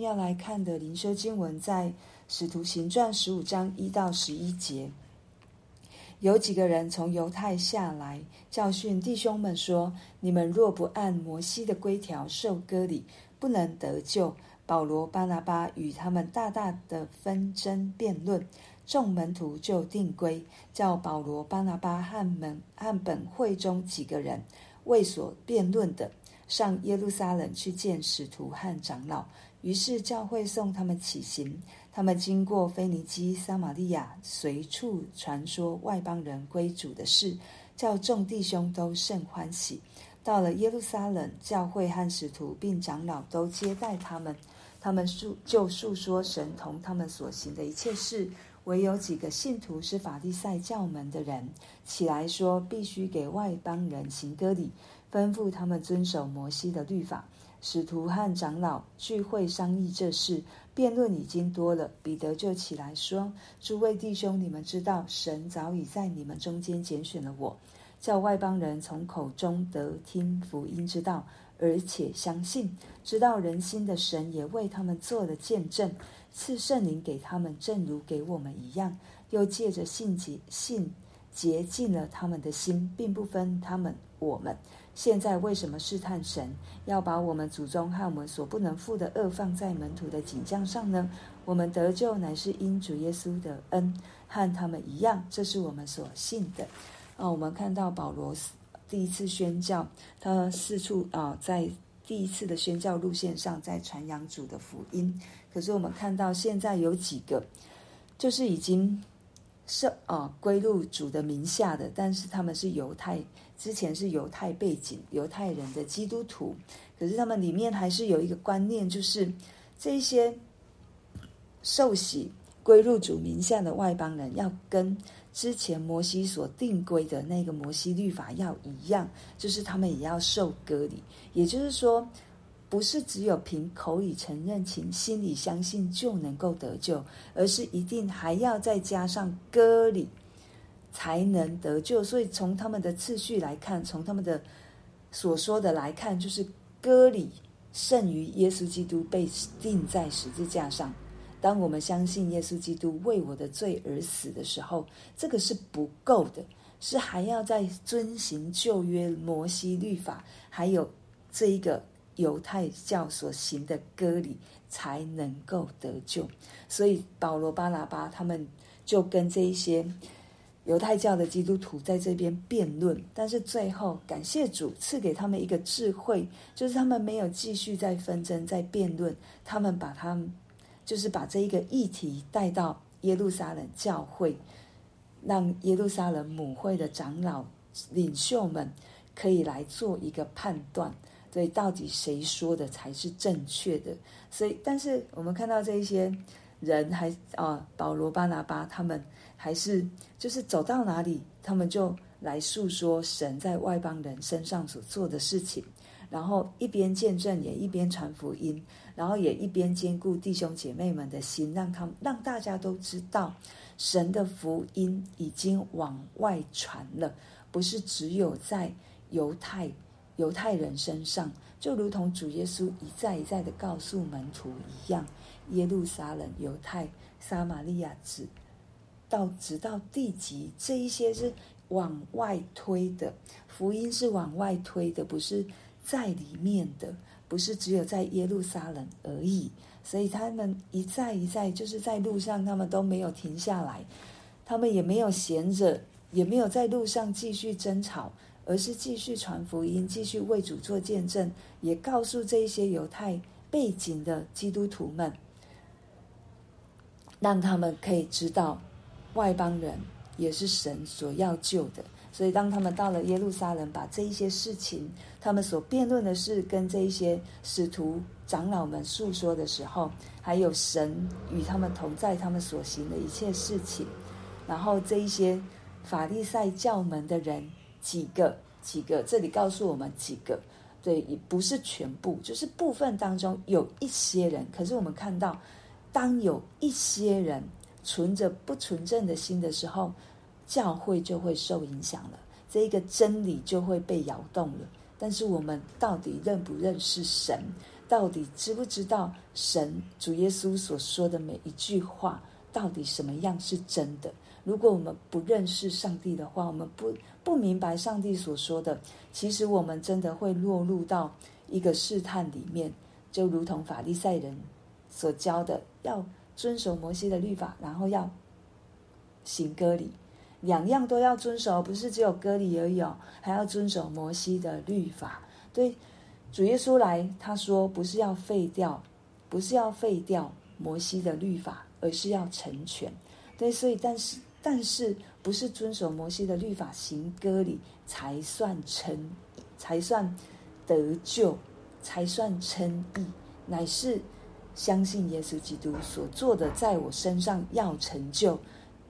要来看的灵修经文，在《使徒行传》十五章一到十一节。有几个人从犹太下来，教训弟兄们说：“你们若不按摩西的规条受割礼，不能得救。”保罗、巴拿巴与他们大大的纷争辩论，众门徒就定规，叫保罗、巴拿巴和门和本会中几个人为所辩论的。上耶路撒冷去见使徒和长老，于是教会送他们起行。他们经过腓尼基、撒玛利亚，随处传说外邦人归主的事，叫众弟兄都甚欢喜。到了耶路撒冷，教会和使徒并长老都接待他们。他们述就述说神同他们所行的一切事。唯有几个信徒是法利赛教门的人，起来说必须给外邦人行割礼。吩咐他们遵守摩西的律法。使徒和长老聚会商议这事，辩论已经多了。彼得就起来说：“诸位弟兄，你们知道，神早已在你们中间拣选了我，叫外邦人从口中得听福音之道，而且相信。知道人心的神也为他们做了见证，赐圣灵给他们，正如给我们一样。又借着信洁信洁净了他们的心，并不分他们我们。”现在为什么试探神，要把我们祖宗和我们所不能负的恶放在门徒的颈项上呢？我们得救乃是因主耶稣的恩，和他们一样，这是我们所信的。啊，我们看到保罗第一次宣教，他四处啊，在第一次的宣教路线上，在传扬主的福音。可是我们看到现在有几个，就是已经是啊归入主的名下的，但是他们是犹太。之前是犹太背景、犹太人的基督徒，可是他们里面还是有一个观念，就是这些受洗归入主名下的外邦人，要跟之前摩西所定规的那个摩西律法要一样，就是他们也要受割礼。也就是说，不是只有凭口里承认情、心里相信就能够得救，而是一定还要再加上割礼。才能得救，所以从他们的次序来看，从他们的所说的来看，就是割礼胜于耶稣基督被钉在十字架上。当我们相信耶稣基督为我的罪而死的时候，这个是不够的，是还要在遵行旧约摩西律法，还有这一个犹太教所行的割礼，才能够得救。所以保罗、巴拿巴他们就跟这一些。犹太教的基督徒在这边辩论，但是最后感谢主赐给他们一个智慧，就是他们没有继续在纷争、在辩论，他们把他们就是把这一个议题带到耶路撒冷教会，让耶路撒冷母会的长老领袖们可以来做一个判断，对，到底谁说的才是正确的。所以，但是我们看到这一些人还啊，保罗、巴拿巴他们。还是就是走到哪里，他们就来诉说神在外邦人身上所做的事情，然后一边见证，也一边传福音，然后也一边兼顾弟兄姐妹们的心，让他们让大家都知道神的福音已经往外传了，不是只有在犹太犹太人身上，就如同主耶稣一再一再的告诉门徒一样，耶路撒冷、犹太、撒玛利亚子。到直到地极，这一些是往外推的福音，是往外推的，不是在里面的，不是只有在耶路撒冷而已。所以他们一再一再，就是在路上，他们都没有停下来，他们也没有闲着，也没有在路上继续争吵，而是继续传福音，继续为主做见证，也告诉这一些犹太背景的基督徒们，让他们可以知道。外邦人也是神所要救的，所以当他们到了耶路撒冷，把这一些事情，他们所辩论的事，跟这一些使徒长老们诉说的时候，还有神与他们同在，他们所行的一切事情，然后这一些法利赛教门的人几个几个，这里告诉我们几个，对，也不是全部，就是部分当中有一些人，可是我们看到，当有一些人。存着不纯正的心的时候，教会就会受影响了，这一个真理就会被摇动了。但是我们到底认不认识神？到底知不知道神主耶稣所说的每一句话，到底什么样是真的？如果我们不认识上帝的话，我们不不明白上帝所说的，其实我们真的会落入到一个试探里面，就如同法利赛人所教的，要遵守摩西的律法，然后要行割礼，两样都要遵守，不是只有割礼而已哦，还要遵守摩西的律法。对。主耶稣来，他说不是要废掉，不是要废掉摩西的律法，而是要成全。对，所以但是但是不是遵守摩西的律法行割礼才算成，才算得救，才算称义，乃是相信耶稣基督所做的，在我身上要成就，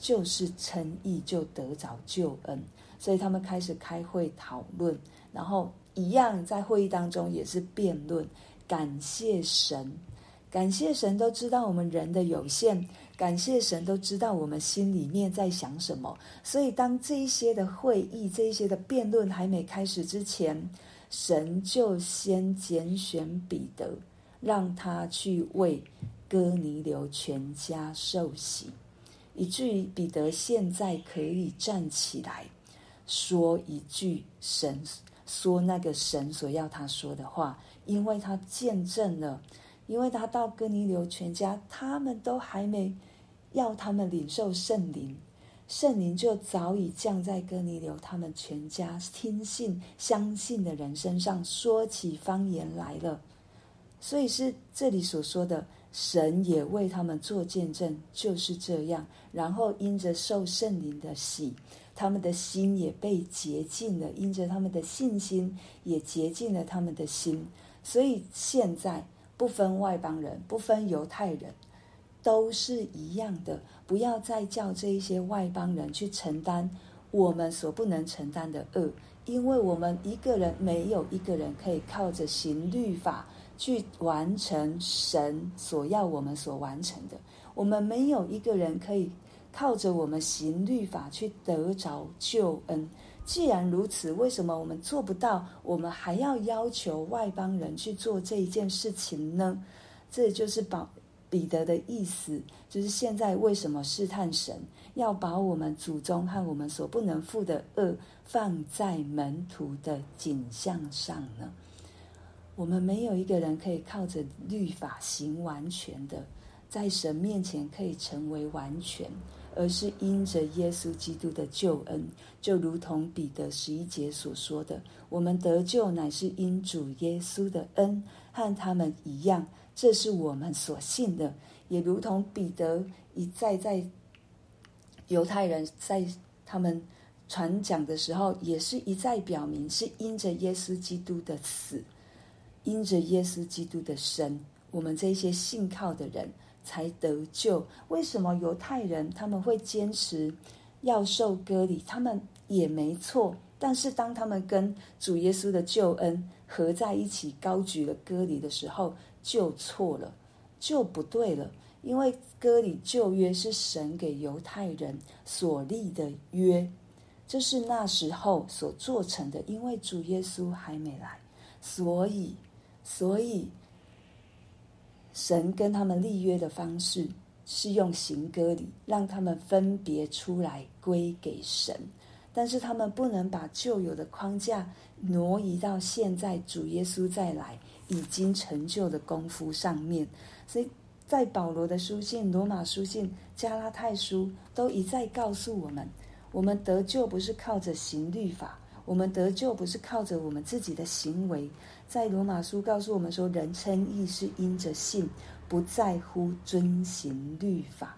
就是称义，就得着救恩。所以他们开始开会讨论，然后。一样，在会议当中也是辩论，感谢神，感谢神都知道我们人的有限，感谢神都知道我们心里面在想什么。所以，当这一些的会议、这一些的辩论还没开始之前，神就先拣选彼得，让他去为哥尼流全家受洗，以至于彼得现在可以站起来说一句神。说那个神所要他说的话，因为他见证了，因为他到哥尼流全家，他们都还没要他们领受圣灵，圣灵就早已降在哥尼流他们全家听信相信的人身上，说起方言来了。所以是这里所说的，神也为他们做见证，就是这样。然后因着受圣灵的洗。他们的心也被洁净了，因着他们的信心也洁净了他们的心。所以现在不分外邦人，不分犹太人，都是一样的。不要再叫这一些外邦人去承担我们所不能承担的恶，因为我们一个人没有一个人可以靠着行律法去完成神所要我们所完成的。我们没有一个人可以。靠着我们行律法去得着救恩。既然如此，为什么我们做不到？我们还要要求外邦人去做这一件事情呢？这就是保彼得的意思，就是现在为什么试探神，要把我们祖宗和我们所不能负的恶放在门徒的景象上呢？我们没有一个人可以靠着律法行完全的，在神面前可以成为完全。而是因着耶稣基督的救恩，就如同彼得十一节所说的：“我们得救乃是因主耶稣的恩，和他们一样，这是我们所信的。”也如同彼得一再在犹太人在他们传讲的时候，也是一再表明是因着耶稣基督的死，因着耶稣基督的神，我们这些信靠的人。才得救。为什么犹太人他们会坚持要受割礼？他们也没错。但是当他们跟主耶稣的救恩合在一起，高举了割礼的时候，就错了，就不对了。因为割礼旧约是神给犹太人所立的约，这是那时候所做成的。因为主耶稣还没来，所以，所以。神跟他们立约的方式是用行割礼，让他们分别出来归给神。但是他们不能把旧有的框架挪移到现在主耶稣再来已经成就的功夫上面。所以在保罗的书信、罗马书信、加拉太书都一再告诉我们：我们得救不是靠着行律法，我们得救不是靠着我们自己的行为。在罗马书告诉我们说，人称义是因着信，不在乎遵行律法。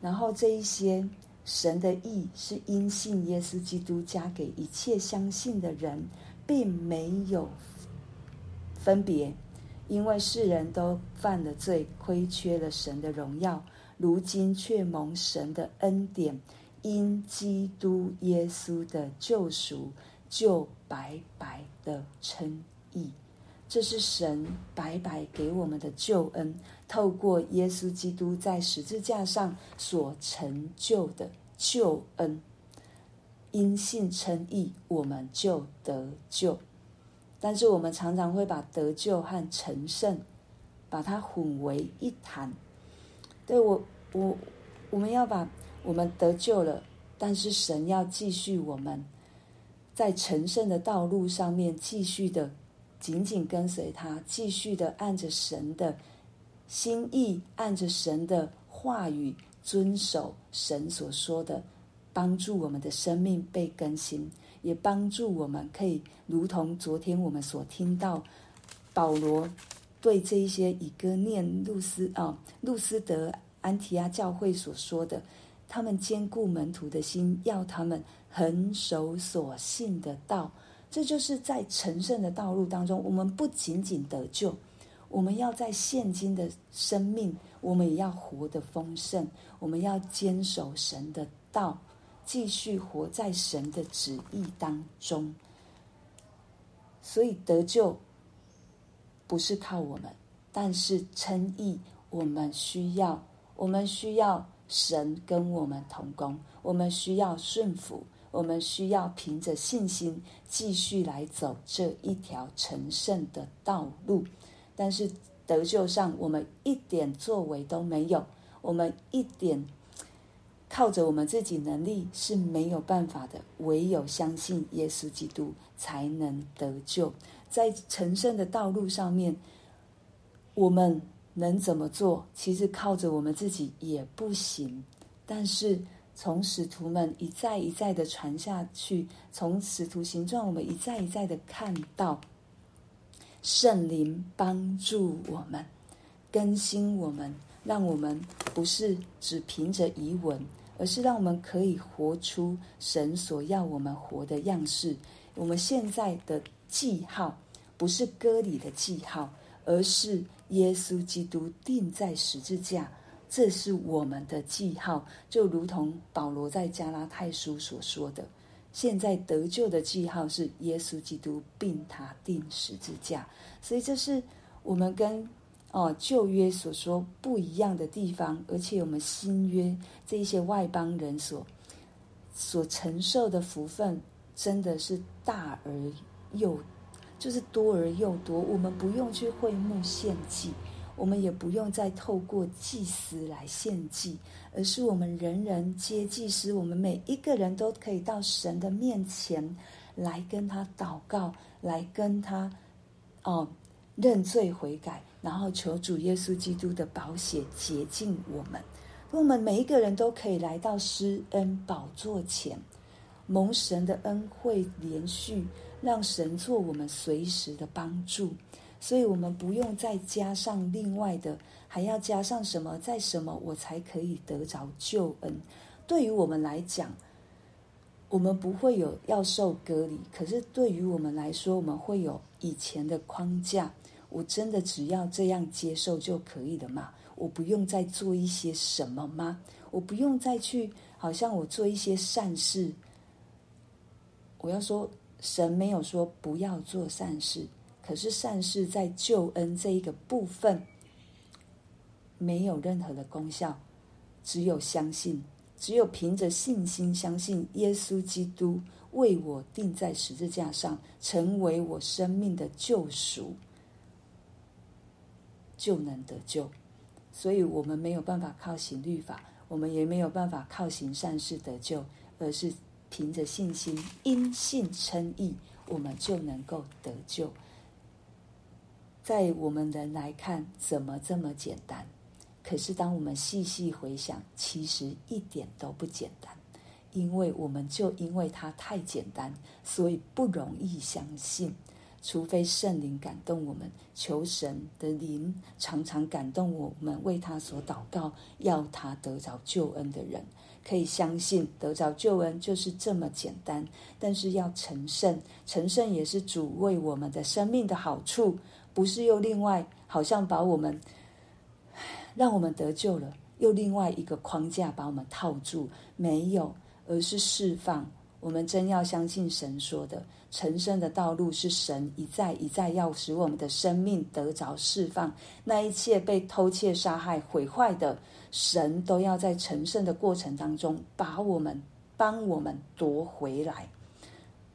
然后这一些神的义是因信耶稣基督加给一切相信的人，并没有分别，因为世人都犯了罪，亏缺了神的荣耀，如今却蒙神的恩典，因基督耶稣的救赎。就白白的称义，这是神白白给我们的救恩，透过耶稣基督在十字架上所成就的救恩。因信称义，我们就得救。但是我们常常会把得救和成圣，把它混为一谈。对，我，我，我们要把我们得救了，但是神要继续我们在成圣的道路上面继续的紧紧跟随他，继续的按着神的心意，按着神的话语，遵守神所说的，帮助我们的生命被更新。也帮助我们，可以如同昨天我们所听到保罗对这一些以哥念、路斯啊、路斯德、安提阿教会所说的，他们坚固门徒的心，要他们恒守所信的道。这就是在成圣的道路当中，我们不仅仅得救，我们要在现今的生命，我们也要活得丰盛，我们要坚守神的道。继续活在神的旨意当中，所以得救不是靠我们，但是称义我们需要，我们需要神跟我们同工，我们需要顺服，我们需要凭着信心继续来走这一条成圣的道路。但是得救上，我们一点作为都没有，我们一点。靠着我们自己能力是没有办法的，唯有相信耶稣基督才能得救。在成圣的道路上面，我们能怎么做？其实靠着我们自己也不行。但是从使徒们一再一再的传下去，从使徒行状，我们一再一再的看到圣灵帮助我们，更新我们。让我们不是只凭着遗文，而是让我们可以活出神所要我们活的样式。我们现在的记号不是割礼的记号，而是耶稣基督钉在十字架，这是我们的记号。就如同保罗在加拉太书所说的，现在得救的记号是耶稣基督并他钉十字架。所以这是我们跟。哦，旧约所说不一样的地方，而且我们新约这一些外邦人所所承受的福分，真的是大而又就是多而又多。我们不用去会幕献祭，我们也不用再透过祭司来献祭，而是我们人人皆祭司，我们每一个人都可以到神的面前来跟他祷告，来跟他哦认罪悔改。然后求主耶稣基督的宝血洁净我们，我们每一个人都可以来到施恩宝座前，蒙神的恩惠连续，让神做我们随时的帮助。所以，我们不用再加上另外的，还要加上什么，在什么我才可以得着救恩？对于我们来讲，我们不会有要受隔离，可是对于我们来说，我们会有以前的框架。我真的只要这样接受就可以了吗？我不用再做一些什么吗？我不用再去，好像我做一些善事。我要说，神没有说不要做善事，可是善事在救恩这一个部分没有任何的功效，只有相信，只有凭着信心相信耶稣基督为我钉在十字架上，成为我生命的救赎。就能得救，所以我们没有办法靠行律法，我们也没有办法靠行善事得救，而是凭着信心，因信称义，我们就能够得救。在我们人来看，怎么这么简单？可是当我们细细回想，其实一点都不简单，因为我们就因为它太简单，所以不容易相信。除非圣灵感动我们，求神的灵常常感动我们，为他所祷告，要他得着救恩的人，可以相信得着救恩就是这么简单。但是要成圣，成圣也是主为我们的生命的好处，不是又另外好像把我们让我们得救了，又另外一个框架把我们套住，没有，而是释放。我们真要相信神说的。成圣的道路是神一再一再要使我们的生命得着释放，那一切被偷窃、杀害、毁坏的，神都要在成圣的过程当中把我们帮我们夺回来。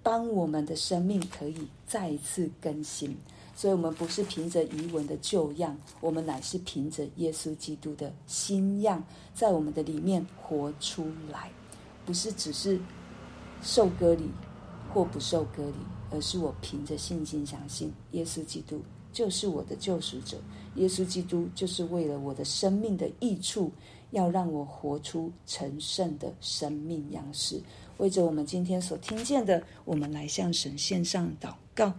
帮我们的生命可以再一次更新。所以，我们不是凭着遗文的旧样，我们乃是凭着耶稣基督的新样，在我们的里面活出来。不是只是受割礼或不受隔离，而是我凭着信心相信耶稣基督就是我的救赎者。耶稣基督就是为了我的生命的益处，要让我活出成圣的生命样式。为着我们今天所听见的，我们来向神献上祷告。